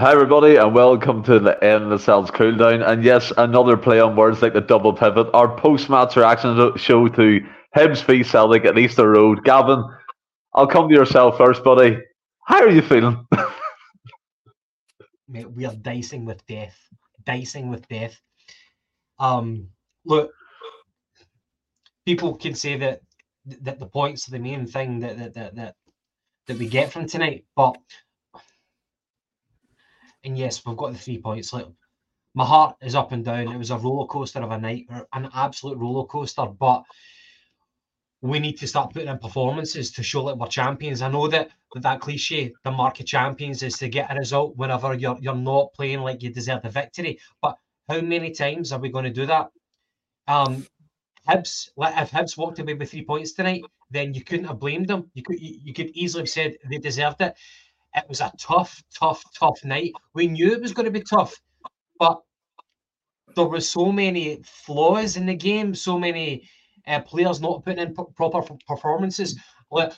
Hi, everybody, and welcome to the Endless Celts cooldown. And yes, another play on words like the double pivot. Our post match reaction show to Hibs v Celtic at Easter Road. Gavin, I'll come to yourself first, buddy. How are you feeling? Mate, we are dicing with death. Dicing with death. Um, look, people can say that that the points are the main thing that that that that, that we get from tonight, but and yes, we've got the three points. Like my heart is up and down. It was a roller coaster of a night, an absolute roller coaster. But we need to start putting in performances to show that we're champions. I know that that, cliche, the mark of champions, is to get a result whenever you're you're not playing like you deserve the victory. But how many times are we going to do that? Um, Hibs, if Hibs walked away with three points tonight, then you couldn't have blamed them. You could you, you could easily have said they deserved it. It was a tough, tough, tough night. We knew it was going to be tough, but there were so many flaws in the game, so many uh, players not putting in p- proper performances. Like,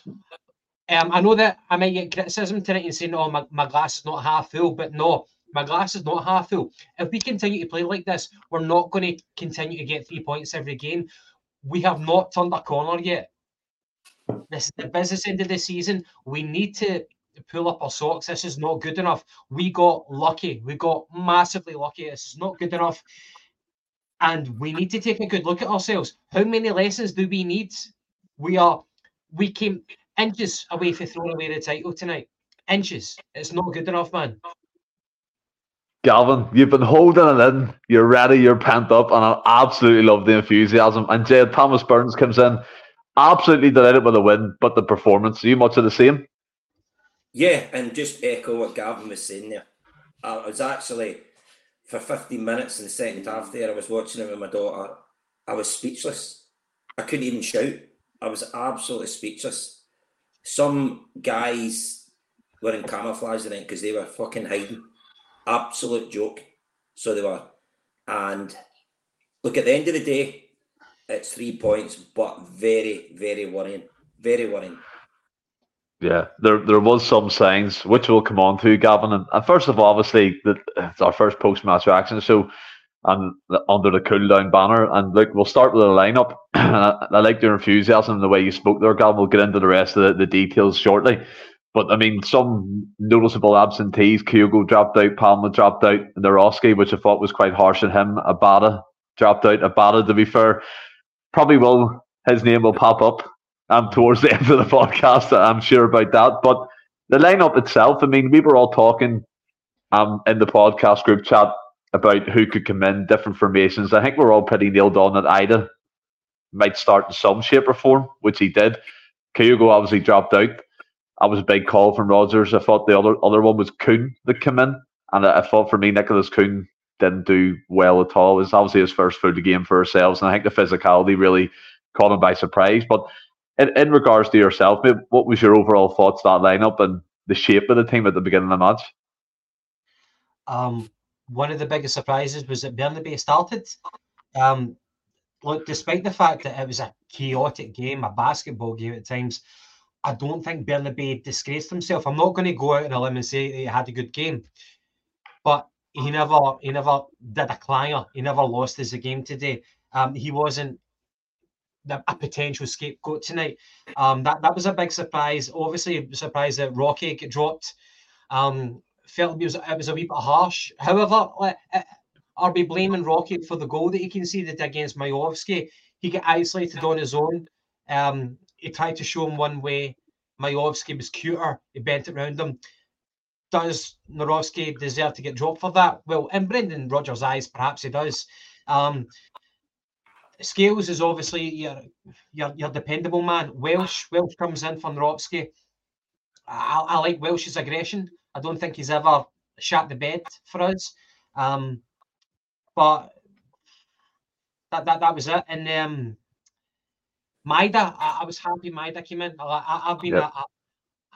um, I know that I might get criticism tonight and saying, "Oh, my, my glass is not half full," but no, my glass is not half full. If we continue to play like this, we're not going to continue to get three points every game. We have not turned a corner yet. This is the business end of the season. We need to pull up our socks. This is not good enough. We got lucky. We got massively lucky. This is not good enough. And we need to take a good look at ourselves. How many lessons do we need? We are, we came inches away from throwing away the title tonight. Inches. It's not good enough, man. Galvin, you've been holding it in. You're ready. You're pent up, and I absolutely love the enthusiasm. And Jed Thomas Burns comes in, absolutely delighted with the win, but the performance. Are you much of the same? Yeah, and just echo what Gavin was saying there. I was actually for 15 minutes in the second half there, I was watching it with my daughter. I was speechless. I couldn't even shout. I was absolutely speechless. Some guys were in camouflage tonight because they were fucking hiding. Absolute joke. So they were. And look, at the end of the day, it's three points, but very, very worrying. Very worrying. Yeah, there there was some signs which we'll come on to, Gavin. And, and first of all, obviously, the, it's our first post match reaction. So, and under the cool down banner, and look, we'll start with the lineup. I, I like your enthusiasm and the way you spoke there, Gavin. We'll get into the rest of the, the details shortly. But I mean, some noticeable absentees. Kyogo dropped out, Palma dropped out, and Nawrocki, which I thought was quite harsh on him. Abada dropped out. Abada, to be fair, probably will his name will pop up um, towards the end of the podcast. I'm sure about that. But the lineup itself, I mean, we were all talking um, in the podcast group chat about who could come in, different formations. I think we're all pretty nailed on that Idah might start in some shape or form, which he did. Kyogo obviously dropped out. That was a big call from Rodgers. I thought the other other one was Kuhn that came in. And I, thought for me, Nicholas Kuhn didn't do well at all. It was obviously his first full game for ourselves. And I think the physicality really caught him by surprise. But in, in regards to yourself, what was your overall thoughts that lineup and the shape of the team at the beginning of the match? Um, one of the biggest surprises was that Bernabei started. Um, look, despite the fact that it was a chaotic game, a basketball game at times, I don't think Bernabei disgraced himself. I'm not going to go out on a limb and say he had a good game, but he never he never did a clanger. He never lost his game today. Um, he wasn't a potential scapegoat tonight. Um, that that was a big surprise. Obviously, surprised that Rocky got dropped. Um, felt it was it was a wee bit harsh. However, like, are we blaming Rocky for the goal that he conceded against Miovski? He got isolated on his own. Um, he tried to show him one way. Miovski was cuter. He bent it around him. Does Nawrocki deserve to get dropped for that? Well, in Brendan Rodgers' eyes, perhaps he does. Um, Scales is obviously your, your your dependable man. Welsh Welsh comes in from Nawrocki. I, I like Welsh's aggression. I don't think he's ever shot the bed for us. Um, but that, that that was it. And um, Maeda, I, I was happy Maeda came in. I, have been yep.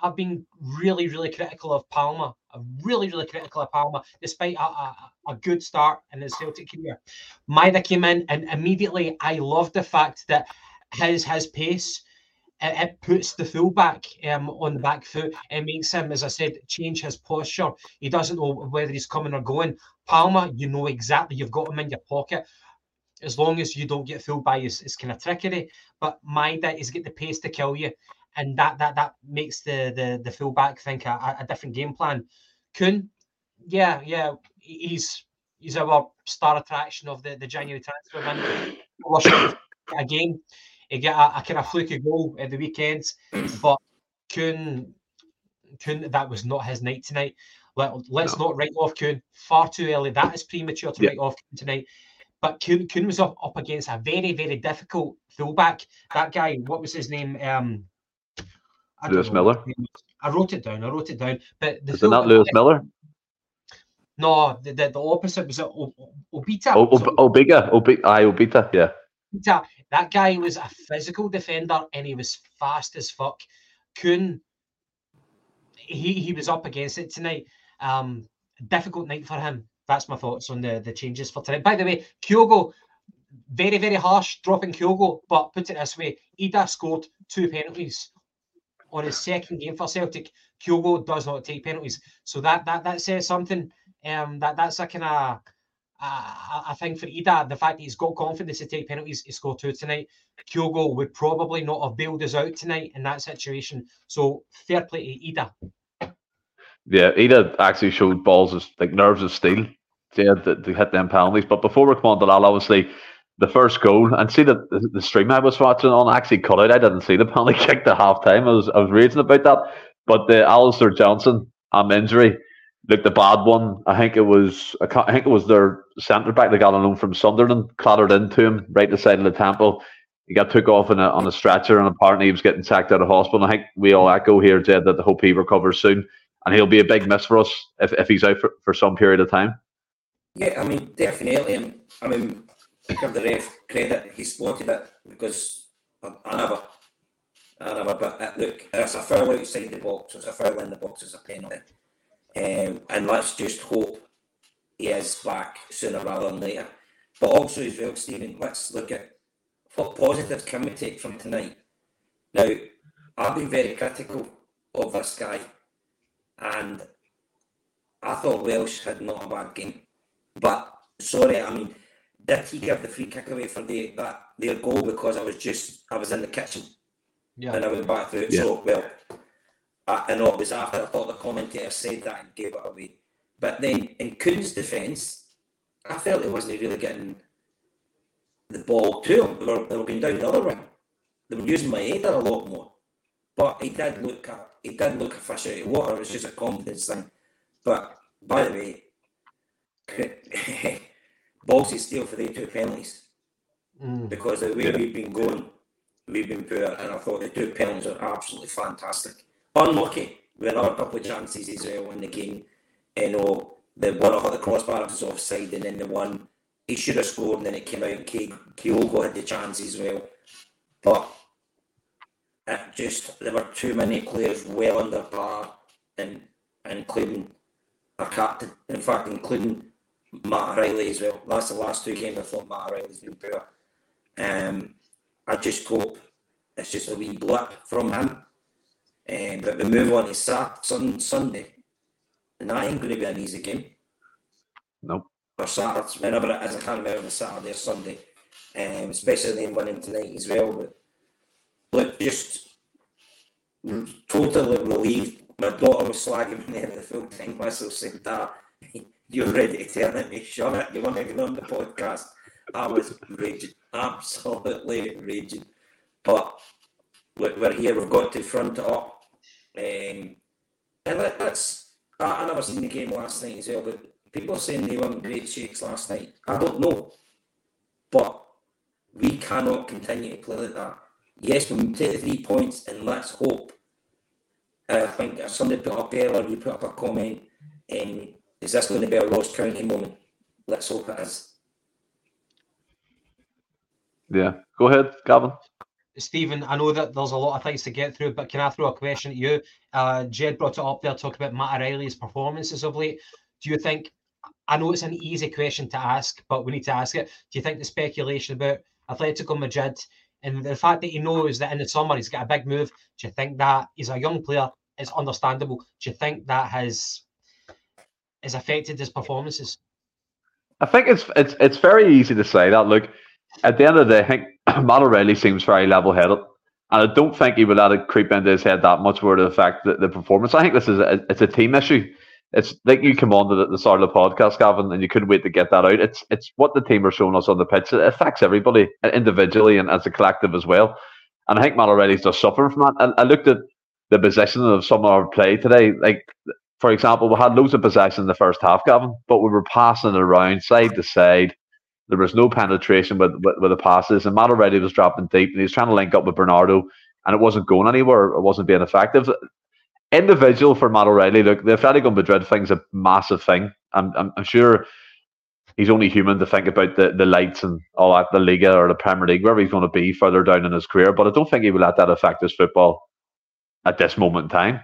I've been really, really critical of Palma. Really, really critical of Palma, despite a, a, a good start in his Celtic career. Maeda came in, and immediately I loved the fact that his his pace it, it puts the fullback um, on the back foot. It makes him, as I said, change his posture. He doesn't know whether he's coming or going. Palma, you know exactly. You've got him in your pocket. As long as you don't get fooled by his, kind of trickery. But Maeda is get the pace to kill you. And that that that makes the the the fullback think a, a different game plan. Kuhn, yeah, yeah, he's he's our star attraction of the, the January transfer window. Again, he get a, a kind of fluky goal at the weekends, but Kuhn, Kuhn, that was not his night tonight. Let, let's no. not write off Kuhn far too early. That is premature to yeah. write off Kuhn tonight. But Kuhn, Kuhn was up, up against a very, very difficult fullback. That guy, what was his name? Um, Lewis Miller. I wrote it down. I wrote it down. But the is it not Lewis Miller? No, the, the, the opposite was Obita. O, o, Obiga, Obiga, aye, Obita, yeah. Obita. That guy was a physical defender and he was fast as fuck. Kuhn, he he was up against it tonight. Um, difficult night for him. That's my thoughts on the the changes for tonight. By the way, Kyogo, very very harsh dropping Kyogo, but put it this way, Idah scored two penalties on his second game for Celtic. Kyogo does not take penalties, so that that that says something. Um, that that's a kind of I think for Idah, the fact that he's got confidence to take penalties, he scored two tonight. Kyogo would probably not have bailed us out tonight in that situation. So fair play to Idah. Yeah, Idah actually showed balls as like nerves of steel. Yeah, to, to hit them penalties. But before we come on to that, obviously the first goal and see that the, the, stream I was watching on actually cut out. I didn't see the penalty kick at half time. I was I was raging about that. But the Alistair Johnston um, injury Look, the bad one, I think it was, I think it was their centre back that got a loan from Sunderland, clattered into him right the side of the temple. He got took off a, on a stretcher, and apparently he was getting sacked out of hospital. And I think we all echo here, Jed, that the hope he recovers soon, and he'll be a big miss for us if, if he's out for, for some period of time. Yeah, I mean, definitely. I mean, give the ref credit; he spotted it because I, never, I never. Look, it's a foul outside the box. It's a foul in the box. It's a penalty. Um, and let's just hope he is back sooner rather than later. But also as well, Stephen, let's look at what positives can we take from tonight. Now, I've been very critical of this guy, and I thought Welsh had not a bad game. But sorry, I mean, did he give the free kick away for the that their goal because I was just I was in the kitchen yeah. and I went back through it. Yeah. So well, I, know it was after I thought the commentator said that and gave it away. But then in Kuhn's defence, I felt he wasn't really getting the ball to him. They were, they were going down the other wing. They were using Maeda a lot more. But he did look at he did look a fish out of water. It was just a confidence thing. But by the way, Ballsy steal for the two penalties. Mm. Because the way we've been going, we've been poor, and I thought the two penalties are absolutely fantastic unlucky with another couple of chances as well in the game. You know, the one off the crossbar was offside, and then the one he should have scored, and then it came out. And Kyogo had the chance as well, but it just there were too many players well under par, and including a captain. In fact, including Matt O'Riley as well. That's the last two games I thought Matt O'Riley's been poor. Um, I just hope it's just a wee blip from him um, but we move on to Sat sun, Sunday, and that ain't going to be an easy game. No. Or Saturday, whenever it is, I can't remember Saturday or Sunday, um, especially them winning tonight as well. But look, just totally relieved. My daughter was slagging me in the full time whistle saying that you're ready to tell me, shut it, you want to get on the podcast. I was raging, absolutely raging. But we're here, we've got to front it up. Um, and let, us I, never seen the game last night as well, but people saying they weren't great shakes last night. I don't know. But we cannot continue to play like that. Yes, we take the three points and let's hope. Uh, I think somebody put up or you put up a comment, um, is this going to be a Ross County moment? Let's hope it is. Yeah, go ahead, Gavin. Stephen, I know that there's a lot of things to get through, but can I throw a question at you? Uh, Jed brought it up there, talking about Matt O'Riley's performances of late. Do you think, I know it's an easy question to ask, but we need to ask it. Do you think the speculation about Atletico Madrid And the fact that he knows that in the summer he's got a big move, do you think that he's a young player? It's understandable. Do you think that has has affected his performances? I think it's it's it's very easy to say that. Look, at the end of the day, I think Matt O'Riley seems very level headed. And I don't think he would let it creep into his head that much where the fact that the performance. I think this is a, it's a team issue. It's like you come on the, start of the podcast, Gavin, and you couldn't wait to get that out. It's it's what the team are showing us on the pitch. It affects everybody uh, individually and as a collective as well. And I think Matt O'Riley's just suffering from that. I, I looked at the possession of some of our play today. Like, for example, we had loads of possession in the first half, Gavin, but we were passing it around side to side there was no penetration with, with, with the passes, and Matt O'Riley was dropping deep, and he was trying to link up with Bernardo, and it wasn't going anywhere. It wasn't being effective. Individual for Matt O'Riley, look, the Atletico Madrid thing's a massive thing. I'm, I'm, I'm sure he's only human to think about the, the lights and all that, the Liga or the Premier League, wherever he's going to be further down in his career. But I don't think he will let that affect his football at this moment in time.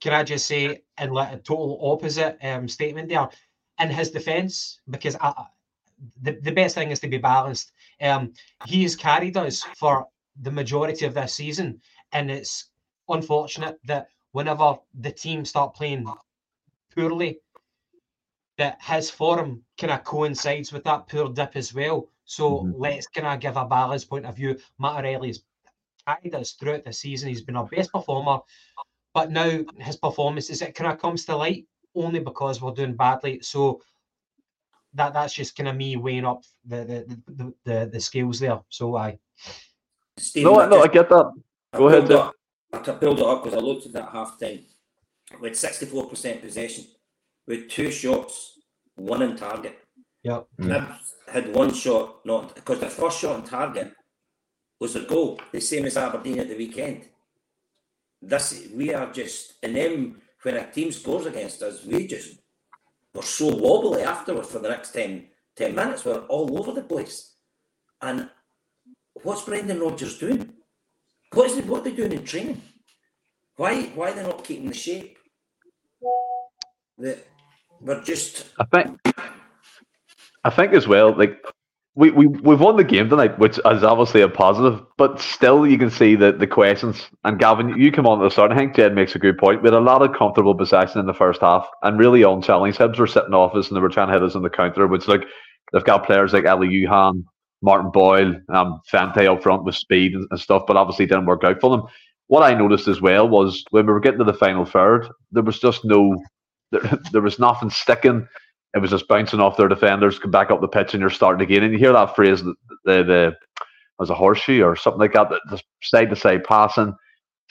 Can I just say, and let a total opposite um, statement there, in his defence, because I, the, the best thing is to be balanced. Um, he has carried us for the majority of this season, and it's unfortunate that whenever the team start playing poorly, that his form kind of coincides with that poor dip as well. So mm-hmm. let's kind of give a balanced point of view. Matt O'Riley's carried us throughout the season. He's been our best performer, but now his performance is it kind of comes to light only because we're doing badly. So that that's just kind of me weighing up the the, the, the, the scales there. So I. Stephen, no, no, I get that. Go ahead. Up, to build it up because I looked at that half time. We had sixty four percent possession. with two shots, one in target. Yep. Mm. had one shot, not because the first shot on target was a goal, the same as Aberdeen at the weekend. This we are just and then when a team scores against us, we just we're so wobbly afterwards for the next 10, 10 minutes. We're all over the place. And what's Brendan Rodgers doing? What is it, what are they doing in training? Why why are they not keeping the shape? That we're just I think I think as well, like we, we we've won the game tonight, which is obviously a positive, but still you can see that the questions. And Gavin, you come on at the start. I think Jed makes a good point. We had a lot of comfortable possession in the first half, and really unchallenged. Hibs were sitting off us, and they were trying to hit us on the counter. Which look, they've got players like Elie Youan, Martin Boyle, um, Vente up front with speed and, and stuff, but obviously didn't work out for them. What I noticed as well was when we were getting to the final third, there was just no, there, there was nothing sticking it was just bouncing off their defenders, come back up the pitch, and you're starting again. And you hear that phrase, the the, the as a horseshoe or something like that, just side to side passing,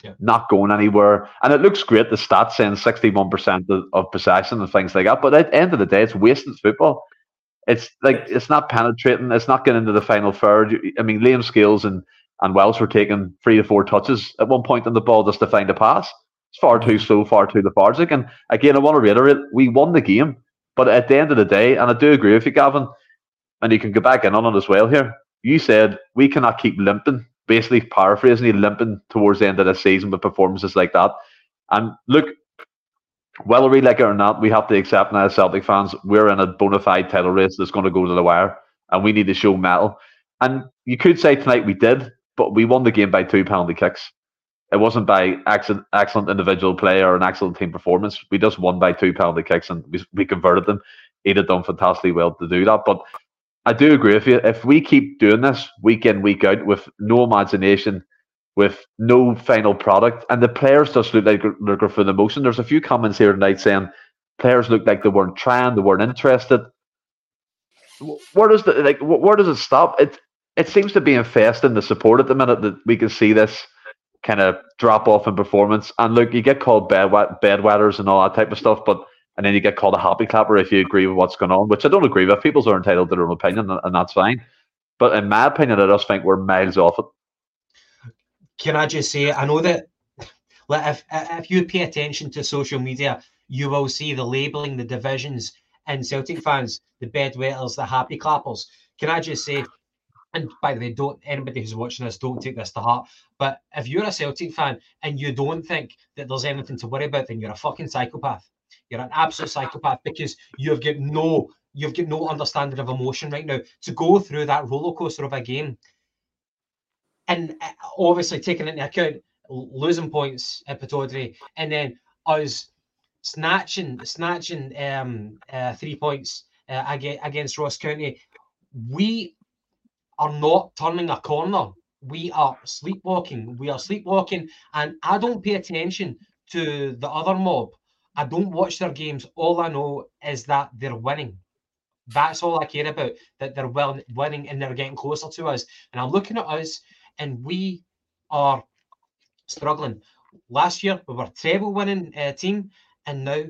yeah. not going anywhere. And it looks great, the stats saying 61% of, of possession and things like that. But at the end of the day, it's wasted football. It's like it's not penetrating, it's not getting into the final third. I mean, Liam Scales and, and Welsh were taking three to four touches at one point on the ball just to find a pass. It's far too mm-hmm. slow, far too lethargic. And again, I want to reiterate, we won the game but at the end of the day, and I do agree with you, Gavin, and you can go back in on it as well here. You said we cannot keep limping, basically paraphrasing you, limping towards the end of the season with performances like that. And look, whether we like it or not, we have to accept now as Celtic fans, we're in a bona fide title race that's going to go to the wire, and we need to show metal. And you could say tonight we did, but we won the game by two penalty kicks. It wasn't by excellent, excellent individual play or an excellent team performance. We just won by two penalty kicks and we, we converted them. He'd have done fantastically well to do that. But I do agree with you. If we keep doing this week in, week out with no imagination, with no final product, and the players just look like they're looking for the motion. There's a few comments here tonight saying players look like they weren't trying, they weren't interested. Where does the like? Where does it stop? It it seems to be infesting the support at the minute that we can see this kind of drop off in performance. And look, you get called bed bedwetters and all that type of stuff, but and then you get called a happy clapper if you agree with what's going on, which I don't agree with. People are entitled to their own opinion, and, that's fine. But in my opinion, I just think we're miles off it. Can I just say, I know that like if if you pay attention to social media, you will see the labeling, the divisions, and Celtic fans, the bedwetters, the happy clappers. Can I just say, and by the way, don't anybody who's watching this don't take this to heart. But if you're a Celtic fan and you don't think that there's anything to worry about, then you're a fucking psychopath. You're an absolute psychopath because you've got no you've got no understanding of emotion right now. To go through that roller coaster of a game, and uh, obviously taking into account losing points at Pittodrie, and then us snatching snatching um, uh, three points uh, against Ross County, we are not turning a corner. We are sleepwalking. We are sleepwalking, and I don't pay attention to the other mob. I don't watch their games. All I know is that they're winning. That's all I care about. That they're well winning and they're getting closer to us. And I'm looking at us, and we are struggling. Last year we were treble winning uh, team, and now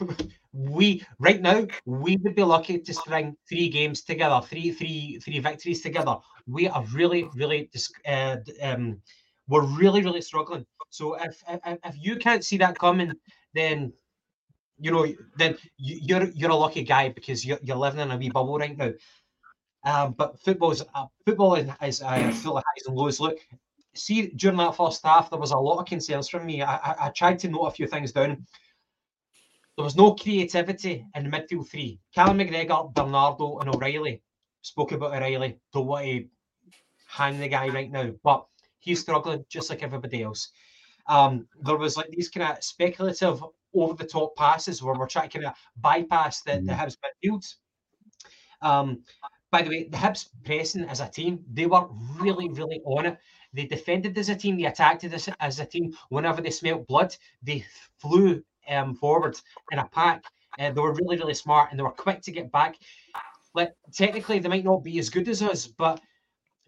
we right now we would be lucky to string three games together, three three three victories together. We are really really uh, um, we're really really struggling. So if, if if you can't see that coming, then you know then you're you're a lucky guy because you're, you're living in a wee bubble right now. Um, but football's uh, football is, uh, full of highs and lows. Look, see during that first half, there was a lot of concerns from me. I, I, I tried to note a few things down. There was no creativity in the midfield three. Callum McGregor, Bernardo, and O'Riley. Spoke about O'Riley. Don't want to hang the guy right now, but he's struggling just like everybody else. Um, there was like these kind of speculative over the top passes where we're trying to kind of bypass the, the mm. Hibs midfield. Um, by the way, the Hibs pressing as a team, they were really, really on it. They defended as a team, they attacked as, as a team. Whenever they smelt blood, they flew um, forward in a pack. Uh, they were really, really smart and they were quick to get back. Like technically, they might not be as good as us, but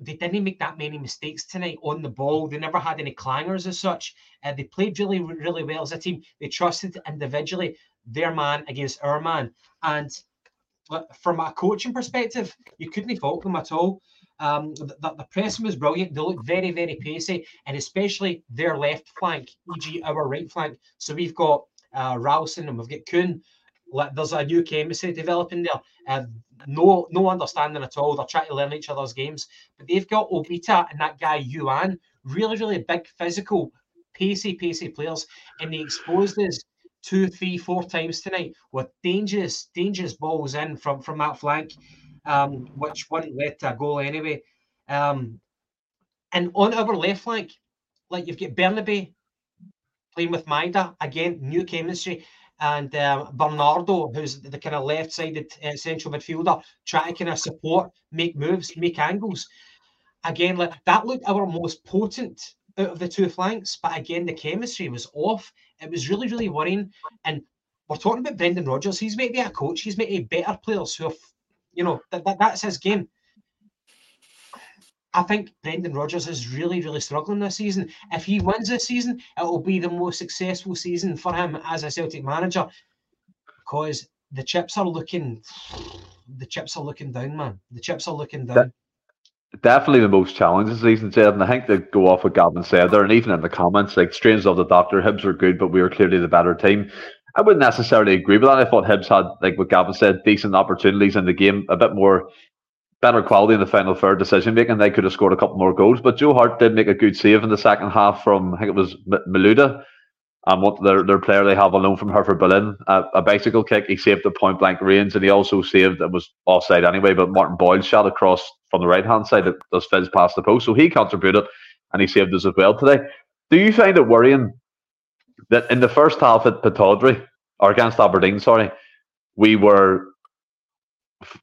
they didn't make that many mistakes tonight on the ball. They never had any clangers as such. Uh, they played really, really well as a team. They trusted individually their man against our man. And from a coaching perspective, you couldn't fault them at all. Um, the, the pressing was brilliant. They looked very, very pacey, and especially their left flank, e.g., our right flank. So we've got uh, Ralston and we've got Kuhn. There's a new chemistry developing there. Uh, no, no understanding at all. They're trying to learn each other's games, but they've got Obita and that guy Youan, really, really big, physical, pacey, pacey players, and they exposed us two, three, four times tonight with dangerous, dangerous balls in from from that flank, um, which wouldn't let a goal anyway. Um, and on our left flank, like you've got Bernabei playing with Maeda again, new chemistry, and um, Bernardo, who's the kind of left-sided uh, central midfielder, trying to kind of support, make moves, make angles. Again, like that looked our most potent out of the two flanks, but again, the chemistry was off. It was really, really worrying. And we're talking about Brendan Rodgers. He's maybe a coach. He's maybe better players who have, you know, that that's his game. I think Brendan Rodgers is really, really struggling this season. If he wins this season, it will be the most successful season for him as a Celtic manager because the chips are looking, the chips are looking down, man. The chips are looking down. definitely the most challenging season, said, and I think they go off what Gavin said there, and even in the comments, like Strange of the Doctor, Hibs were good, but we were clearly the better team. I wouldn't necessarily agree with that. I thought Hibs had, like what Gavin said, decent opportunities in the game, a bit more better quality in the final third decision making. They could have scored a couple more goals, but Joe Hart did make a good save in the second half from I think it was Maolida. Um, what their, their player they have alone from Hertha Berlin, uh, a bicycle kick. He saved the point blank range, and he also saved it was offside anyway. But Martin Boyle shot across from the right hand side that does fizz past the post, so he contributed and he saved us as well today. Do you find it worrying that in the first half at Pittodrie or against Aberdeen, sorry, we were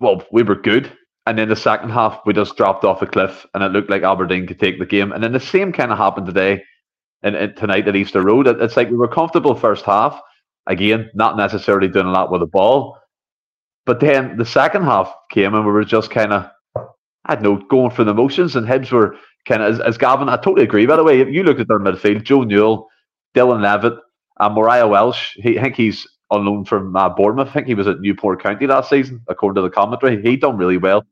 well, we were good and then the second half, we just dropped off a cliff, and it looked like Aberdeen could take the game. And then the same kind of happened today, and, tonight at Easter Road. It, it's like we were comfortable first half, again, not necessarily doing a lot with the ball, but then the second half came, and we were just kind of, I don't know, going for the motions. And Hibs were kind of, as, as Gavin, I totally agree. By the way, if you look at their midfield, Joe Newell, Dylan Levitt, and Moriah Welsh, he, I think he's on loan from uh, Bournemouth. I think he was at Newport County last season, according to the commentary. He done really well.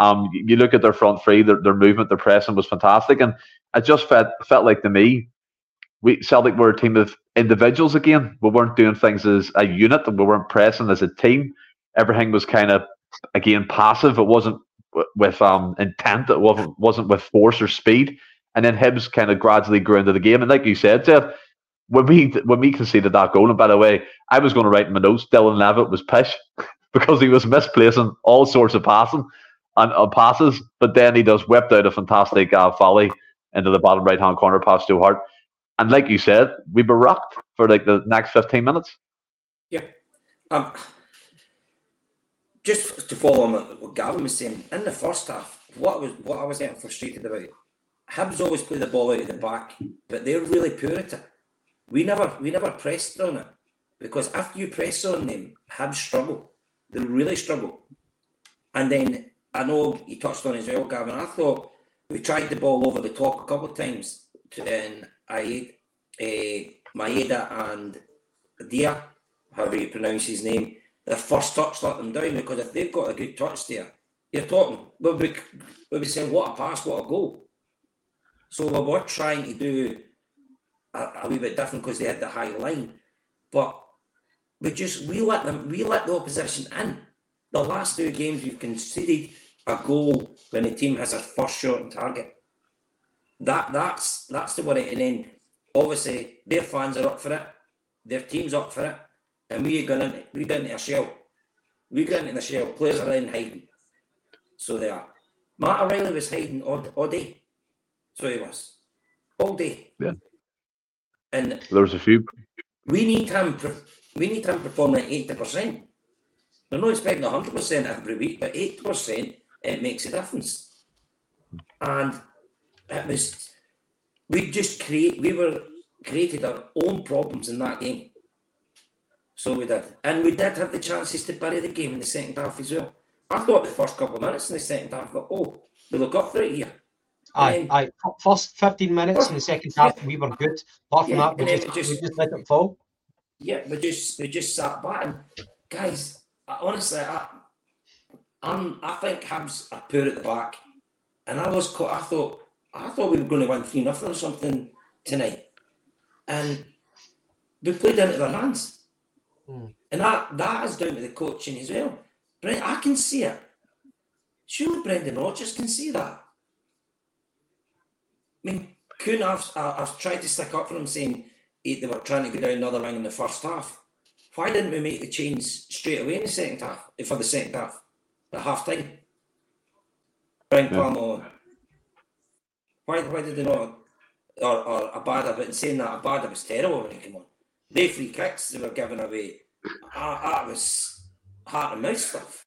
Um, you look at their front three, their, their movement, their pressing was fantastic, and it just felt felt like to me, we Celtic were a team of individuals again. We weren't doing things as a unit, and we weren't pressing as a team. Everything was kind of again passive. It wasn't with um intent. It wasn't wasn't with force or speed. And then Hibs kind of gradually grew into the game. And like you said, Jeff, when we when we conceded that goal, and by the way, I was going to write in my notes, Dylan Levitt was pish because he was misplacing all sorts of passing. and uh, passes, but then he does whipped out a fantastic uh, volley into the bottom right hand corner past Joe Hart. And like you said, we were rocked for like the next 15 minutes. Yeah. Um, just to follow on what Gavin was saying, in the first half, what was what I was getting frustrated about, Hibs always play the ball out of the back, but they're really poor at it. We never we never pressed on it because after you press on them, Hibs struggle. They really struggle. And then I know you touched on as well, Gavin. I thought we tried the ball over the top a couple of times, and I, uh, Maeda and Dia, however you pronounce his name, the first touch let them down because if they've got a good touch there, you're talking, we'll be, we'll be saying, what a pass, what a goal. So we were trying to do a, a wee bit different because they had the high line, but we just we let them we let the opposition in. The last two games we've conceded a goal when the team has a first shot on target. That that's that's the worry. And then obviously their fans are up for it, their team's up for it, and we are going we get into a shell. We get into the shell. Players are in hiding. So they are. Matt O'Riley was hiding all, all day. So he was. All day. Yeah. And there was a few. We need him. We need him performing at eighty percent. They're not expecting hundred percent every week, but eighty percent it makes a difference. And it was we just create. We were created our own problems in that game. So we did, and we did have the chances to bury the game in the second half as well. I thought the first couple of minutes in the second half, oh, we look up for it here. Aye, aye. First 15 minutes in the second half, yeah. we were good. Apart from Yeah, that, we just, just- we just let it fall. Yeah, we just we just sat back and guys, I, honestly, I, I'm I think Hibs are poor at the back, and I was caught. I thought I thought we were going to win three nothing or something tonight, and we played into their hands, Hmm. and that that is down to the coaching as well. Brent, I can see it. Surely Brendan Rodgers can see that. I mean, Kuhn, I've, I've tried to stick up for him saying eh, they were trying to go down another ring in the first half. Why didn't we make the change straight away in the second half, eh, for the second half, at half time? Brian Yeah. Palma. Why, why did they not? Or, or Abada, but in saying that, Abada was terrible when he came on. They free kicks they were giving away. Ah, That was heart and mouth stuff.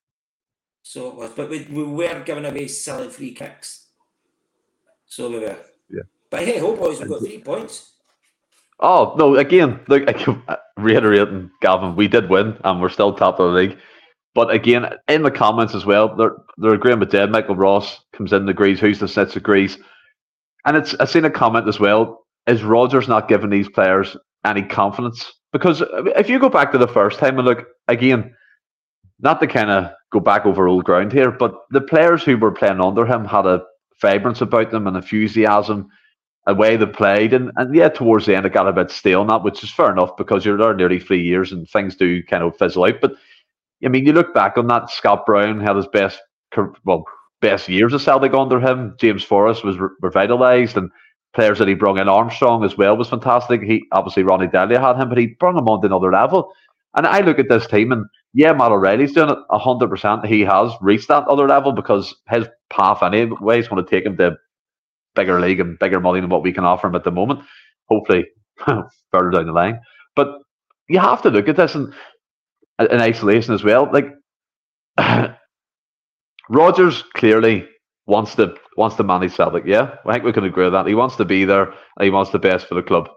So it was, but we, we were giving away silly free kicks. So we were. But hey, ho boys, we've got three points. Oh no! Again, look, I keep reiterating, Gavin, we did win, and we're still top of the league. But again, in the comments as well, they're they're agreeing with Deb. Michael Ross comes in, agrees. Who's the sets agrees, and it's I've seen a comment as well. Is Rodgers not giving these players any confidence? Because if you go back to the first time and look again, not to kind of go back over old ground here, but the players who were playing under him had a vibrance about them and enthusiasm way they played. And, and yeah, towards the end, it got a bit stale, not which is fair enough because you're there nearly three years and things do kind of fizzle out. But I mean, you look back on that, Scott Brown had his best, well, best years of Celtic under him. James Forrest was re- revitalised and players that he brought in, Armstrong as well was fantastic. He obviously Ronny Deila had him, but he brought him on to another level. And I look at this team and yeah, Matt O'Riley's doing it hundred percent. He has reached that other level because his path anyway is going to take him to bigger league and bigger money than what we can offer him at the moment. Hopefully, further down the line. But you have to look at this in, in isolation as well. Like Rodgers clearly wants to wants to manage Celtic. Yeah, I think we can agree with that. He wants to be there he wants the best for the club.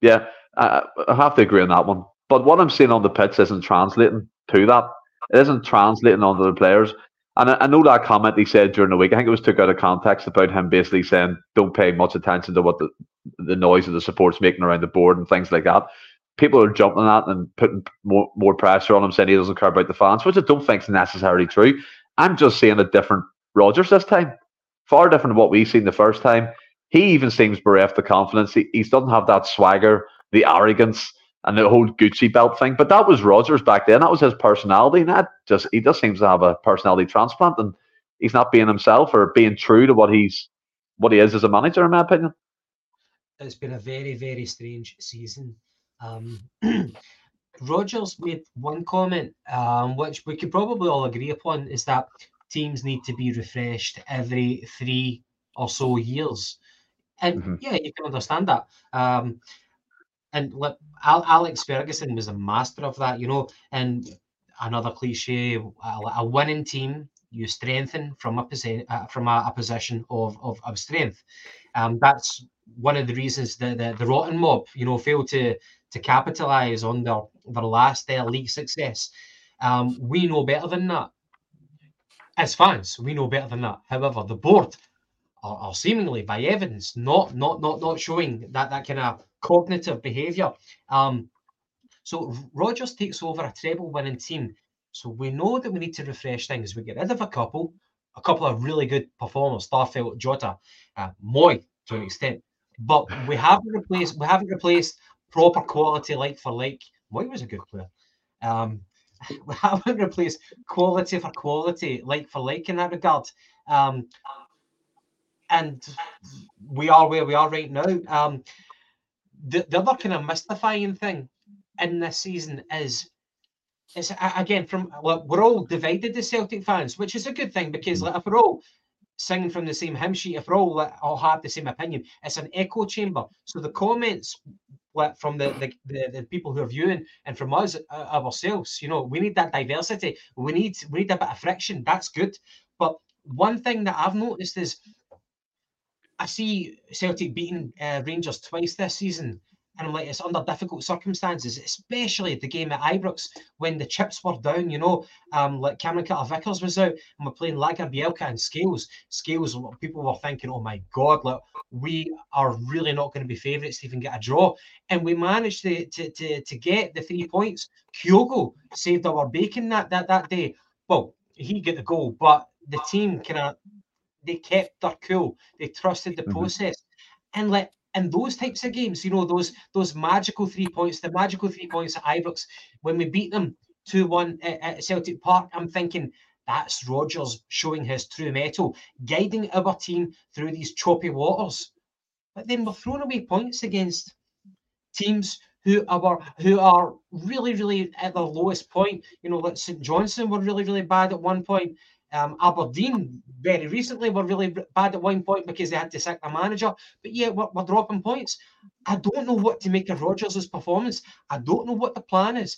Yeah, I, I have to agree on that one. But what I'm seeing on the pitch isn't translating to that. It isn't translating onto the players. And I, I know that comment he said during the week. I think it was took out of context about him basically saying, "Don't pay much attention to what the the noise of the support's making around the board and things like that." People are jumping on that and putting more, more pressure on him, saying he doesn't care about the fans, which I don't think is necessarily true. I'm just seeing a different Rodgers this time, far different than what we've seen the first time. He even seems bereft of confidence. He, he doesn't have that swagger, the arrogance, and the whole Gucci belt thing. But that was Rodgers back then. That was his personality. And that just he just seems to have a personality transplant, and he's not being himself or being true to what he's what he is as a manager, in my opinion. It's been a very, very strange season. Um, Rodgers made one comment, um, which we could probably all agree upon, is that teams need to be refreshed every three or so years. And mm-hmm. yeah, you can understand that. Um, and Alex Ferguson was a master of that, you know. And another cliche: a, winning team you strengthen from a position uh, from a, a, position of, of, of strength. Um, that's one of the reasons that the, the rotten mob, you know, failed to to capitalise on their their last uh, league success. Um, we know better than that. As fans, we know better than that. However, the board are, are seemingly, by evidence, not not not not showing that that kind of cognitive behaviour. Um, so Rodgers takes over a treble-winning team. So we know that we need to refresh things. We get rid of a couple, a couple of really good performers, Starfelt, Jota, uh, Mooy to an extent. But we haven't replaced we haven't replaced proper quality like for like. Mooy was a good player. Um, we haven't replaced quality for quality, like for like in that regard. Um, and we are where we are right now. Um, the, the other kind of mystifying thing in this season is it's again from we're all divided the Celtic fans, which is a good thing because like, if we're all singing from the same hymn sheet, if we're all like, all have the same opinion, it's an echo chamber. So the comments from the, the, the, the, people who are viewing and from us uh, ourselves. You know, we need that diversity. We need we need a bit of friction. That's good. But one thing that I've noticed is I see Celtic beating uh, Rangers twice this season, and I'm like, it's under difficult circumstances, especially the game at Ibrox when the chips were down. You know, um, like Cameron Carter Vickers was out, and we're playing Lagerbielke and Scales. Scales, people were thinking, oh my god, look, we are really not going to be favourites to even get a draw, and we managed to to to, to get the three points. Kyogo saved our bacon that that that day. Well, he get the goal, but the team kind of they kept their cool. They trusted the mm-hmm. process, and let in those types of games, you know, those those magical three points, the magical three points at Ibrox, when we beat them 2 1 at, at Celtic Park, I'm thinking that's Rodgers showing his true metal, guiding our team through these choppy waters. But then we're throwing away points against teams who are who are really, really at their lowest point. You know, like St Johnstone were really, really bad at one point. Um, Aberdeen very recently were really bad at one point because they had to sack the manager. But yeah, we're, we're dropping points. I don't know what to make of Rodgers' performance. I don't know what the plan is.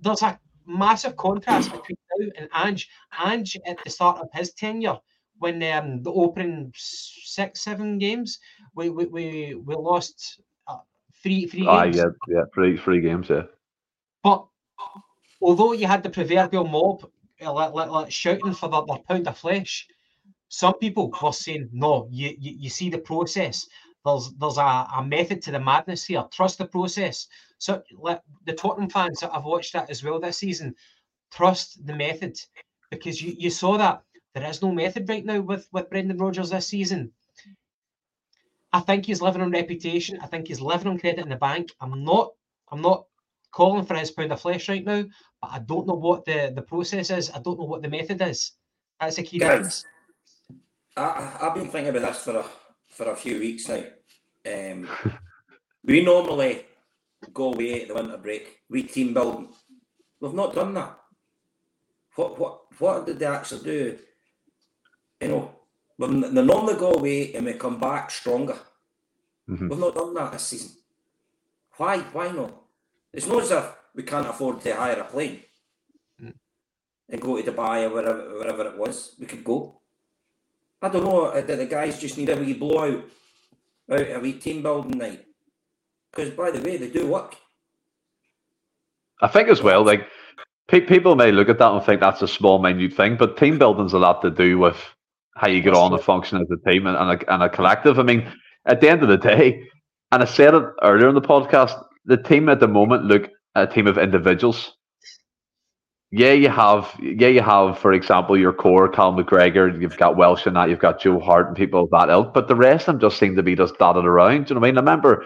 There's a massive contrast between now and Ange. Ange at the start of his tenure, when um, the opening six, seven games, we we, we, we lost uh, three three ah, games. Ah, yeah, yeah, three three games, yeah. But although you had the proverbial mob Eh, like, like, like shouting for their, their pound of flesh. Some people were saying, no, you, you, you see the process. There's there's a, a method to the madness here. Trust the process. So like, the Tottenham fans that have watched that as well this season, trust the method because you, you saw that there is no method right now with, with Brendan Rodgers this season. I think he's living on reputation. I think he's living on credit in the bank. I'm not I'm not calling for his pound of flesh right now, but I don't know what the, the process is. I don't know what the method is. That's a key Guys, difference. I, I've been thinking about this for a for a few weeks now. Um, we normally go away at the winter break, we team build. We've not done that. What what what did they actually do? You know, when they normally go away and we come back stronger. Mm-hmm. We've not done that this season. Why? Why not? It's not as if we can't afford to hire a plane mm. and go to Dubai or wherever, wherever it was. We could go. I don't know. Uh, the, the guys just need a wee blowout, out a wee team building night. Because by the way, they do work. I think as well, like people may look at that and think that's a small, minute thing, but team building's a lot to do with how you get on and function as a team and, and, a, and a collective. I mean, at the end of the day, and I said it earlier in the podcast, the team at the moment look a team of individuals. Yeah, you have yeah, you have, for example, your core, Cal McGregor, you've got Welsh and that, you've got Joe Hart and people of that ilk, but the rest of them just seem to be just dotted around. Do you know what I mean? I remember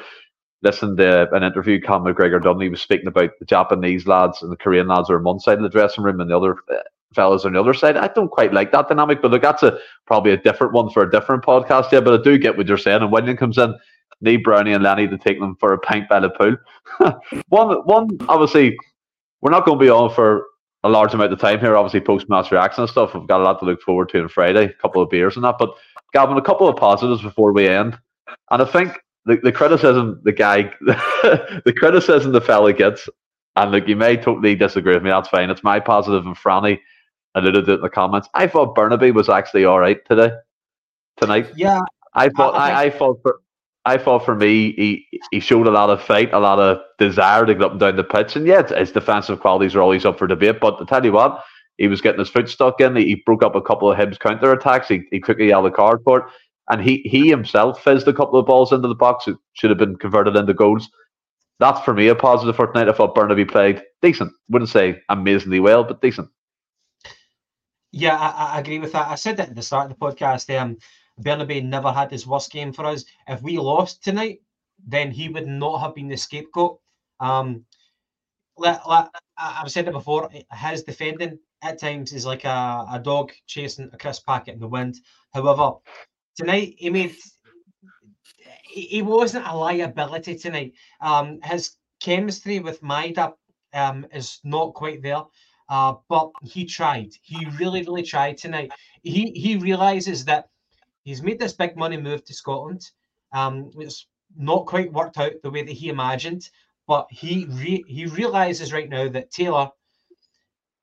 listening to an interview Cal McGregor done, he was speaking about the Japanese lads and the Korean lads are on one side of the dressing room and the other uh, fellas on the other side. I don't quite like that dynamic, but look, that's a probably a different one for a different podcast. Yeah, but I do get what you're saying. And William comes in, need Brownie and Lenny to take them for a pint by the pool. one, one, obviously, we're not going to be on for a large amount of time here, obviously post match reaction and stuff. We've got a lot to look forward to on Friday, a couple of beers and that. But Gavin, a couple of positives before we end. And I think the, the criticism the guy the criticism the fella gets, and look, you may totally disagree with me, that's fine. It's my positive and Franny alluded to it in the comments. I thought Bernabei was actually all right today. Tonight. Yeah. I thought I, I, I thought I thought for me, he he showed a lot of fight, a lot of desire to get up and down the pitch. And yeah, his defensive qualities are always up for debate. But to tell you what, he was getting his foot stuck in. He, he broke up a couple of Hibs counter attacks. He, he took a yellow card for it. And he, he himself fizzed a couple of balls into the box. It should have been converted into goals. That's for me a positive for tonight. I thought Bernabei played decent. Wouldn't say amazingly well, but decent. Yeah, I, I agree with that. I said that at the start of the podcast. Um, Bernabei never had his worst game for us. If we lost tonight, then he would not have been the scapegoat. Um, let, let, I've said it before. His defending at times is like a, a dog chasing a crisp packet in the wind. However, tonight he made he wasn't a liability tonight. Um, his chemistry with Maeda um, is not quite there, uh, but he tried. He really, really tried tonight. He he realizes that he's made this big money move to Scotland. Um, it's not quite worked out the way that he imagined, but he re- he realizes right now that Taylor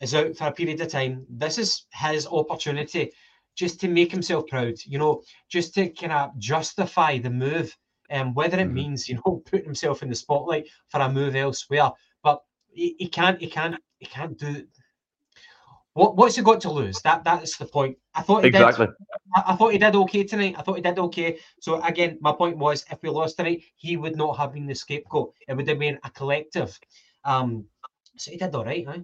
is out for a period of time. This is his opportunity just to make himself proud, you know, just to kind of justify the move, and um, whether it mm-hmm. means you know putting himself in the spotlight for a move elsewhere. But he, he can't, he can't, he can't do what, what's he got to lose? That that's the point. I thought he exactly. Did, I, I, thought he did okay tonight. I thought he did okay. So again, my point was, if we lost tonight, he would not have been the scapegoat. It would have been a collective. Um, so he did all right, huh?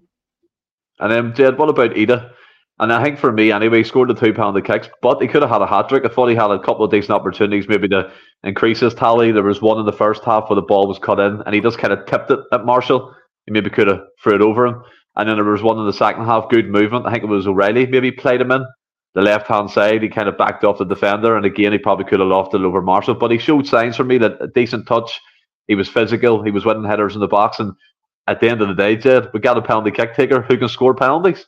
And then, Jed, what about Idah? And I think for me, anyway, he scored the two penalty kicks, but he could have had a hat trick. I thought he had a couple of decent opportunities, maybe to increase his tally. There was one in the first half where the ball was cut in, and he just kind of tipped it at Marshall. He maybe could have threw it over him. And then there was one in the second half, good movement. I think it was O'Riley maybe played him in the left hand side. He kind of backed off the defender, and again, he probably could have lofted over Marshall. But he showed signs for me that a decent touch. He was physical. He was winning headers in the box. And at the end of the day, Jed, we got a penalty kick taker who can score penalties.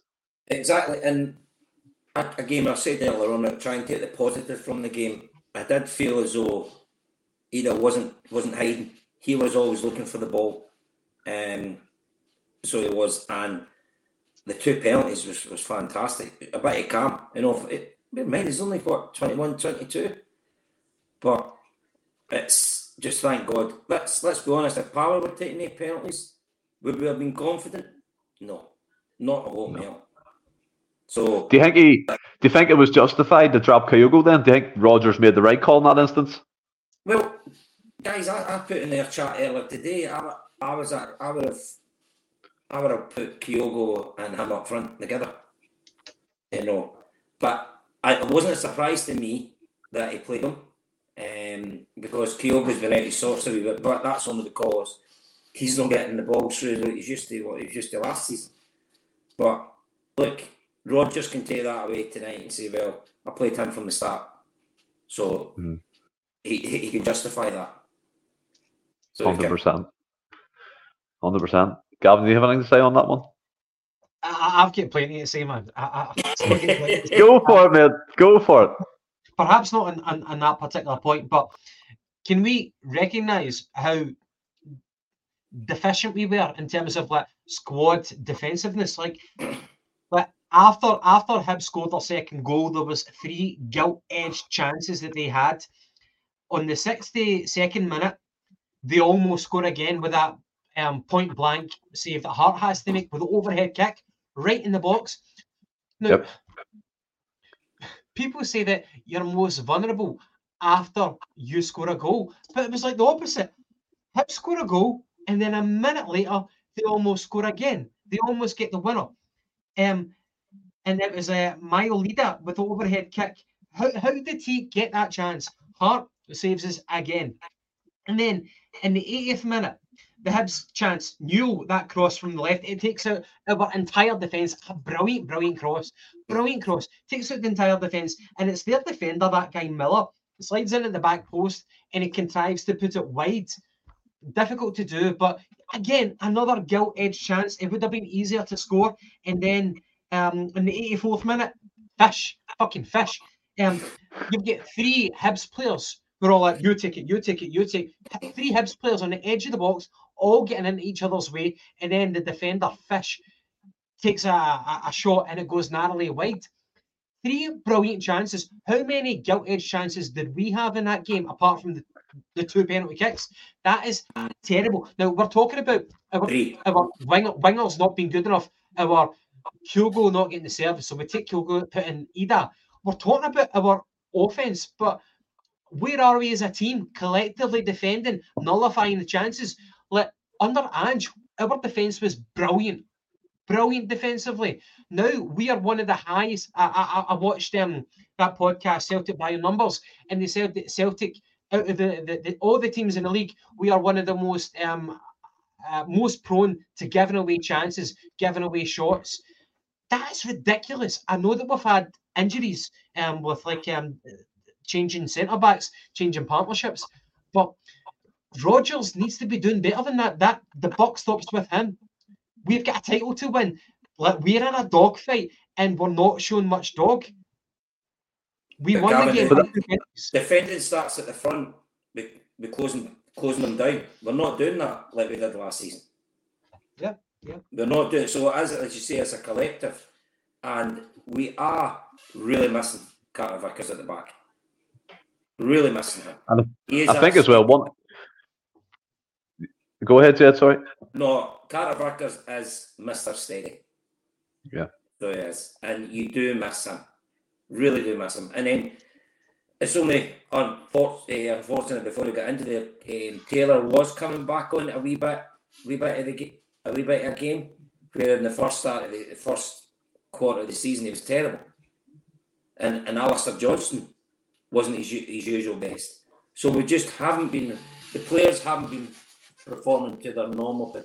Exactly. And again, I said earlier on, trying to take the positive from the game. I did feel as though Idah wasn't wasn't hiding. He was always looking for the ball. Um, so it was, and the two penalties was, was fantastic. A bit of calm, you know. It, man, he's only what 21, 22. but it's just thank God. Let's let's be honest. If Power were taking eight penalties, would we have been confident? No, not a whole no. So do you think he? Do you think it was justified to drop Kyogo? Then do you think Rodgers made the right call in that instance? Well, guys, I, I put in their chat earlier today. I, I was I would have I would have put Kyogo and him up front together. You know, but I, it wasn't a surprise to me that he played him um, because Kyogo's been out of sorts a bit, but that's only because he's not getting the ball through like he's used to what he was used to last season. But look, Rodgers can take that away tonight and say, "Well, I played him from the start," so mm. he, he can justify that. Hundred percent, hundred percent. Gavin, do you have anything to say on that one? I, have got plenty to say, man. I, I, Go for it, man. Go for it. Perhaps not on, on, on that particular point, but can we recognise how deficient we were in terms of like squad defensiveness? Like, like after after Hib scored their second goal, there was three gilt-edged chances that they had. On the 62nd minute, they almost score again with that um, point blank save that Hart has to make with the overhead kick right in the box. Now, yep. people say that you're most vulnerable after you score a goal, but it was like the opposite. Hib score a goal, and then a minute later they almost score again. They almost get the winner. Um, and it was a uh, Maolida with the overhead kick. How, how did he get that chance? Hart saves us again. And then in the 80th minute, the Hibs chance, knew that cross from the left. It takes out our entire defence. Brilliant, brilliant cross. Brilliant cross. Takes out the entire defence. And it's their defender, that guy Miller, slides in at the back post and he contrives to put it wide. difficult to do. But again, another gilt edge chance. It would have been easier to score. And then um, in the 84th minute, fish, fucking fish. Um, you get three Hibs players who are all like, you take it, you take it, you take it. Three Hibs players on the edge of the box, all getting in each other's way. And then the defender, Fish, takes a, a, a shot and it goes narrowly wide. Three brilliant chances. How many gilt edged chances did we have in that game apart from the, the two penalty kicks? That is terrible. Now we're talking about our, Three. our wing, wingers not being good enough, our Kyogo not getting the service. So we take Kyogo, put in Idah. We're talking about our offense, but where are we as a team collectively defending, nullifying the chances? Like under Ange, our defense was brilliant, brilliant defensively. Now we are one of the highest. I, I, I watched um, that podcast, Celtic by Numbers, and they said that Celtic, out of the, the, the all the teams in the league, we are one of the most um, uh, most prone to giving away chances, giving away shots. That's ridiculous. I know that we've had injuries um, with like um, changing centre backs, changing partnerships, but Rodgers needs to be doing better than that. That the buck stops with him. We've got a title to win. Like we're in a dogfight and we're not showing much dog. We But won the Gavin, game. the- by two penalties. Defending starts at the front. We, we closing closing them down. We're not doing that like we did last season. Yeah, yeah. We're not doing so as as you say as a collective, and we are really missing Carter Vickers at the back. Really missing him. And He is I think as well. One. Go ahead, Jed. Sorry. No, Carter is Mister Steady. Yeah. So he is, and you do miss him. Really do miss him. And then it's only unfortunate, uh, unfortunate before we got into the um, Taylor was coming back on a wee bit, wee bit of the ga- a wee bit of a game. Where in the first start of the, the first quarter of the season he was terrible, and and Alistair Johnston wasn't his, his usual best. So we just haven't been the players haven't been performing to their normal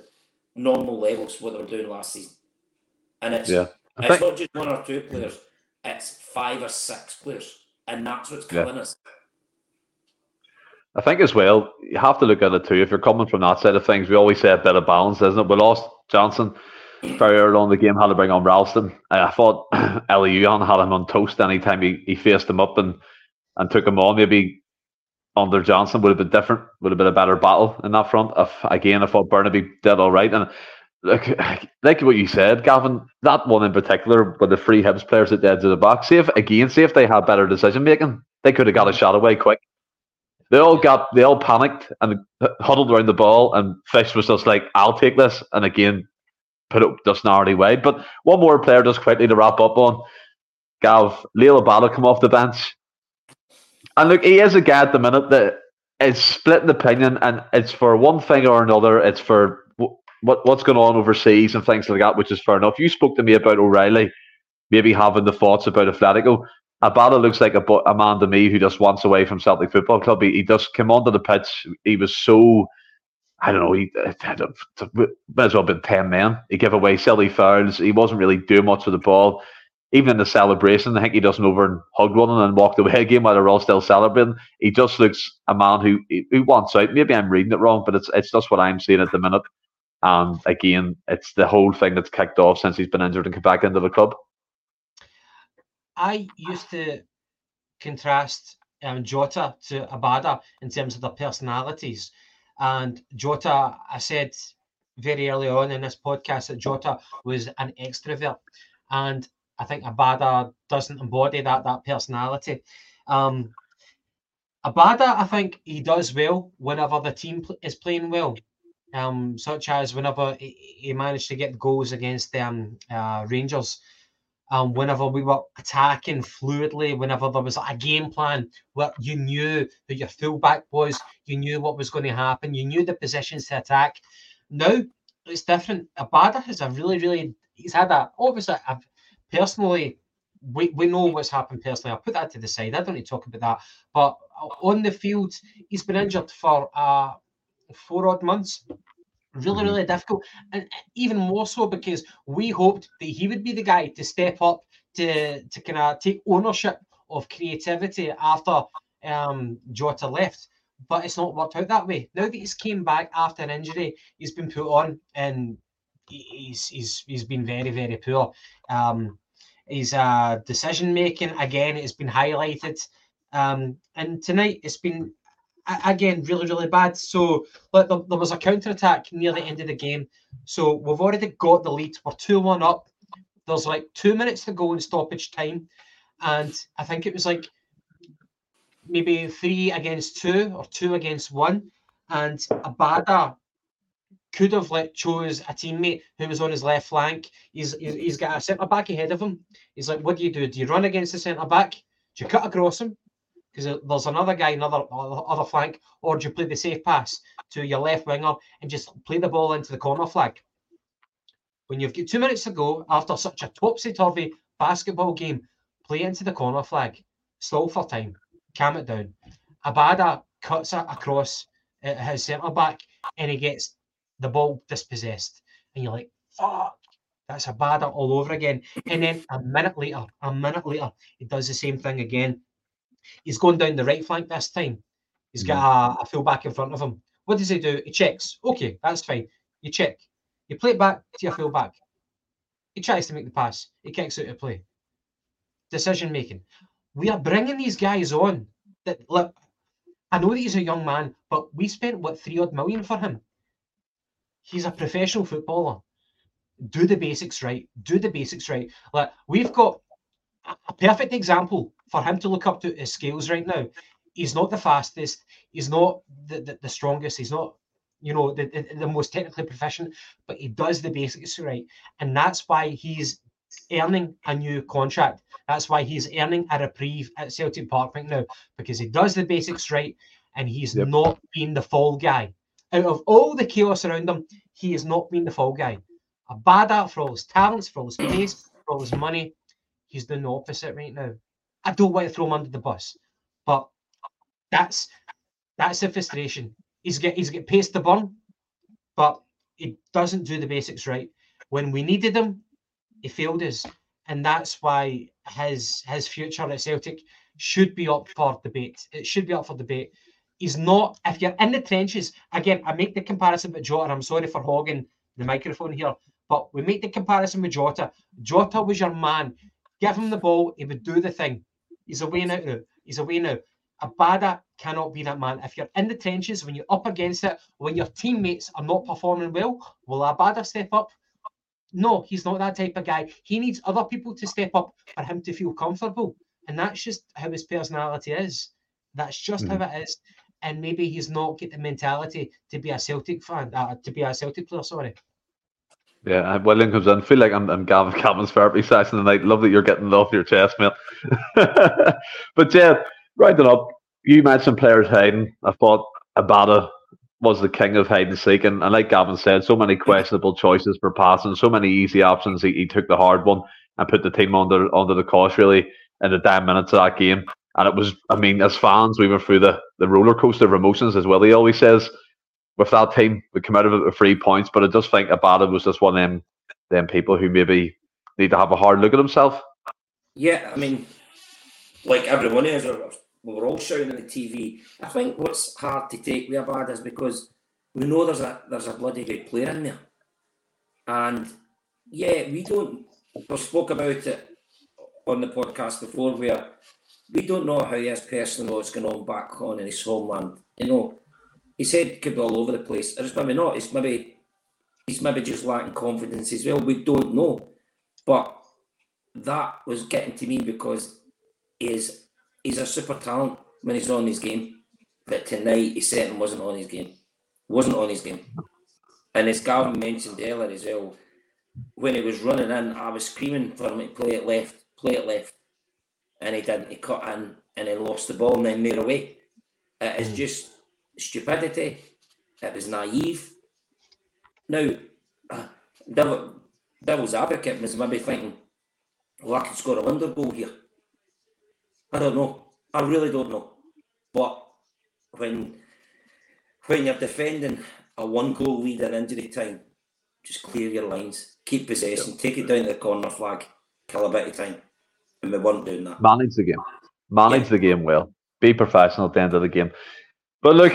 normal levels what they were doing last season. And it's Yeah. It's think- not just one or two players, it's five or six players. And that's what's Yeah. killing us. I think as well, you have to look at it too. If you're coming from that side of things, we always say a bit of balance, isn't it? We lost Johnston very early on in the game, had to bring on Ralston. Uh, I thought Elie Youan had him on toast anytime he, he faced him up and, and took him on. Maybe under Johnston would have been different, would have been a better battle in that front. If, again, I thought Bernabei did all right. And look, like what you said, Gavin, that one in particular with the three Hibs players at the edge of the box, see if, again, see if they had better decision making, they could have got a mm-hmm. shot away quick. They all got, they all panicked and huddled around the ball, and Fish was just like, "I'll take this," and again, put it just narrowly wide. But one more player, just quickly to wrap up on, Gav Liel Abada come off the bench, and look, he is a guy at the minute that is splitting opinion, and it's for one thing or another. It's for wh- what what's going on overseas and things like that, which is fair enough. You spoke to me about O'Riley, maybe having the thoughts about Atletico. Abada looks like a, a man to me who just wants away from Celtic Football Club. He, he just came onto the pitch. He was so, I don't know, he had a, might as well have been 10 men. He gave away silly fouls. He wasn't really doing much with the ball. Even in the celebration, I think he doesn't over and hugged one and then walked away again while they're all still celebrating. He just looks a man who who wants out. Maybe I'm reading it wrong, but it's it's just what I'm seeing at the minute. And again, it's the whole thing that's kicked off since he's been injured and come back into the club. I used to contrast um, Jota to Abada in terms of their personalities. And Jota, I said very early on in this podcast that Jota was an extrovert. And I think Abada doesn't embody that that personality. Um, Abada, I think he does well whenever the team is playing well, um, such as whenever he, managed to get goals against um, uh, Rangers um, whenever we were attacking fluidly, whenever there was a game plan where you knew who your fullback was, you knew what was going to happen, you knew the positions to attack. Now it's different. Abada has a really, really, he's had a, obviously, I've personally, we, we know what's happened personally. I'll put that to the side. I don't need to talk about that. But on the field, he's been injured for uh, four odd months really, really difficult. And even more so because we hoped that he would be the guy to step up to to kind of take ownership of creativity after um, Jota left. but it's not worked out that way. Now that he's came back after an injury, he's been put on and he's he's he's been very very poor. Um, his uh, decision making again has been highlighted, um, and tonight it's been again really really bad. So like, there, there was a counter attack near the end of the game. So we've already got the lead. We're two one up. There's like two minutes to go in stoppage time, and I think it was like maybe three against two or two against one, and Abada could have like chose a teammate who was on his left flank. He's he's got a centre back ahead of him. He's like, what do you do? Do you run against the centre back? Do you cut across him? Because there's another guy, another other flank, or do you play the safe pass to your left winger and just play the ball into the corner flag? When you've got two minutes to go after such a topsy turvy basketball game, play into the corner flag. Stall for time calm it down. Abada cuts across uh, his centre back and he gets the ball dispossessed. And you're like, fuck, that's Abada all over again. And then a minute later, a minute later, he does the same thing again. He's going down the right flank this time. He's got mm-hmm. a, a full back in front of him. What does he do? He checks. Okay, that's fine. You check. You play it back to your full back. He tries to make the pass. He kicks out of play. Decision making we are bringing these guys on. That look, I know that he's a young man, but we spent what three odd million for him. He's a professional footballer. Do the basics right. Do the basics right. Like we've got a perfect example for him to look up to his skills right now. He's not the fastest. He's not the, the, the strongest. He's not, you know, the, the, the most technically proficient, but he does the basics right. And that's why he's earning a new contract. That's why he's earning a reprieve at Celtic Park right now because he does the basics right and he's yep. not being the fall guy. Out of all the chaos around him, he has not been the fall guy. Abada for all his talents, for all his pace, for all his money. He's doing the opposite right now. I don't want to throw him under the bus, but that's that's the frustration. He's get he's get pace to burn, but he doesn't do the basics right. When we needed him, he failed us, and that's why his his future at Celtic should be up for debate. It should be up for debate. He's not. If you're in the trenches, again, I make the comparison with Jota. I'm sorry for hogging the microphone here, but we make the comparison with Jota. Jota was your man. Give him the ball, he would do the thing. He's away now. He's away now. A Abada cannot be that man. If you're in the trenches, when you're up against it, when your teammates are not performing well, will Abada step up? No, he's not that type of guy. He needs other people to step up for him to feel comfortable. And that's just how his personality is. That's just mm. how it is. And maybe he's not get the mentality to be a Celtic fan, uh, to be a Celtic player, sorry. Yeah, William comes in. feel like I'm, I'm Gavin Cameron's therapy session tonight. Love that you're getting off your chest, mate. but yeah, rounding up, you mentioned players hiding. I thought Abada was the king of hide and seek. And, and like Gavin said, so many questionable choices for passing, so many easy options. He, he took the hard one and put the team under under the cosh really in the damn minutes of that game. And it was, I mean, as fans, we went through the, the roller coaster of emotions, as Willie always says. With that team, we come out of it with three points, but I just think Abada was just one of them, them people who maybe need to have a hard look at himself. Yeah, I mean, like everyone is, we were all shouting on the TV. I think what's hard to take with Abad is because we know there's a there's a bloody good player in there, and yeah, we don't. We spoke about it on the podcast before, where we don't know how he his personal what's going on back on in his homeland. You know, his head could be all over the place. It's maybe not. It's maybe he's maybe just lacking confidence as well. We don't know, but that was getting to me because his he's a super talent when he's on his game. But tonight he certainly wasn't on his game. Wasn't on his game. And as Gavin mentioned earlier as well, when he was running in, I was screaming for him to play it left, play it left. And he didn't. He cut in and he lost the ball and then made away. It is mm. just stupidity. It was naive. Now, uh, Devil, Devil's advocate was maybe thinking, well, I could score a wonder goal here. I don't know. I really don't know. But when when you're defending a one goal lead in injury time, just clear your lines, keep possession, take it down to the corner flag, kill a bit of time. And we weren't doing that. Manage the game. Manage yeah. the game well. Be professional at the end of the game. But look,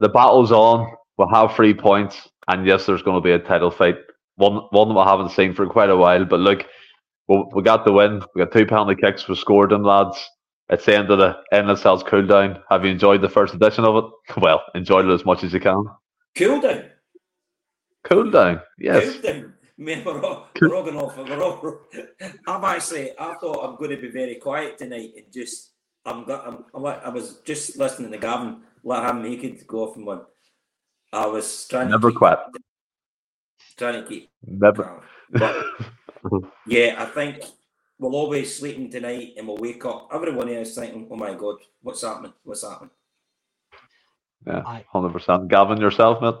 the battle's on. We'll have three points, and yes, there's going to be a title fight. One one that we haven't seen for quite a while. But look, we, we got the win. We got two penalty kicks. We scored them, lads. It's the end of the NSL's cool down. Have you enjoyed the first edition of it? Well, enjoyed it as much as you can. Cool down. Cool down. Yes. Cool down. Man, we're all, we're all going off. We're all, I'm actually. I thought I'm going to be very quiet tonight and just. I'm. got. I'm, I'm like. I was just listening to Gavin. Let him. He could go off in one. I was trying. Never to keep, quit. Trying to keep. Never. calm. But yeah, I think we'll all be sleeping tonight and we'll wake up. Everyone is thinking, "Oh my god, what's happening? What's happening?" Yeah, hundred percent. Gavin, yourself, mate.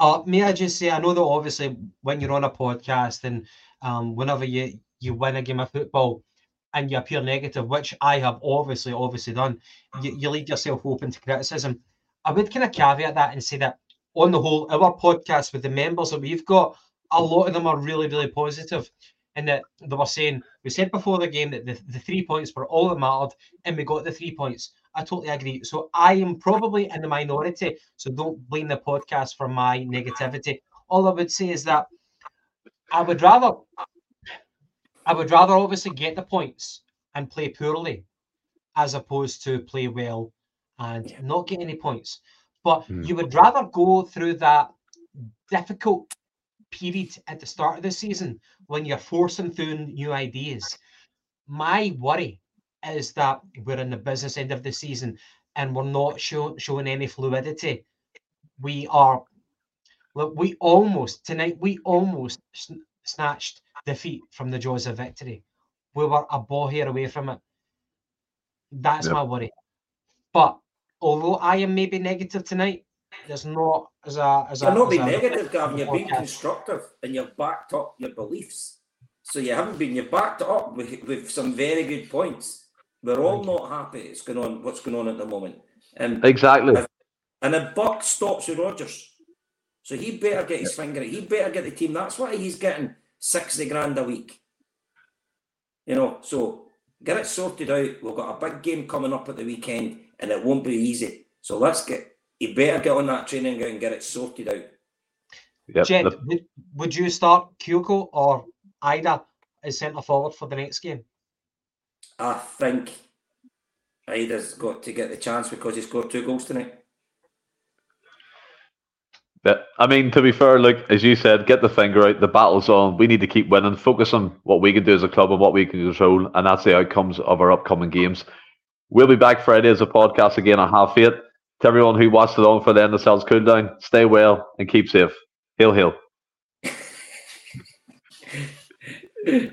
Uh, may I just say, I know that obviously when you're on a podcast and um, whenever you, you win a game of football and you appear negative, which I have obviously, obviously done, you, you leave yourself open to criticism. I would kind of caveat that and say that on the whole, our podcast with the members that we've got, a lot of them are really, really positive. And that they were saying, we said before the game that the, the three points were all that mattered, and we got the three points. I totally agree. So I am probably in the minority. So don't blame the podcast for my negativity. All I would say is that I would rather, I would rather obviously get the points and play poorly, as opposed to play well and Yeah. not get any points. But Hmm. you would rather go through that difficult period at the start of the season when you're forcing through new ideas. My worry is that we're in the business end of the season and we're not show, showing any fluidity. We are, look, we almost, tonight, we almost sn- snatched defeat from the jaws of victory. We were a ball hair away from it. That's Yep. my worry. But although I am maybe negative tonight, there's not as a as a. You're not as being a- negative, Gavin. You're being constructive and you've backed up your beliefs. So you haven't been. You've backed it up with, with some very good points. We're all not happy. It's going on. What's going on at the moment? Um, Exactly. and the buck stops with Rodgers, so he better get his finger. He better get the team. That's why he's getting sixty grand a week. You know, so get it sorted out. We've got a big game coming up at the weekend, and it won't be easy. So let's get. He better get on that training ground and get it sorted out. Yep. Jed, would, would you start Kyogo or Idah as centre forward for the next game? I think Idah's got to get the chance because he scored two goals tonight. But I mean, to be fair, like as you said, get the finger out. The battle's on. We need to keep winning. Focus on what we can do as a club and what we can control, and that's the outcomes of our upcoming games. We'll be back Friday as a podcast again at half eight. To everyone who watched along for the Endless Celts cool down, stay well and keep safe. Hail, hail.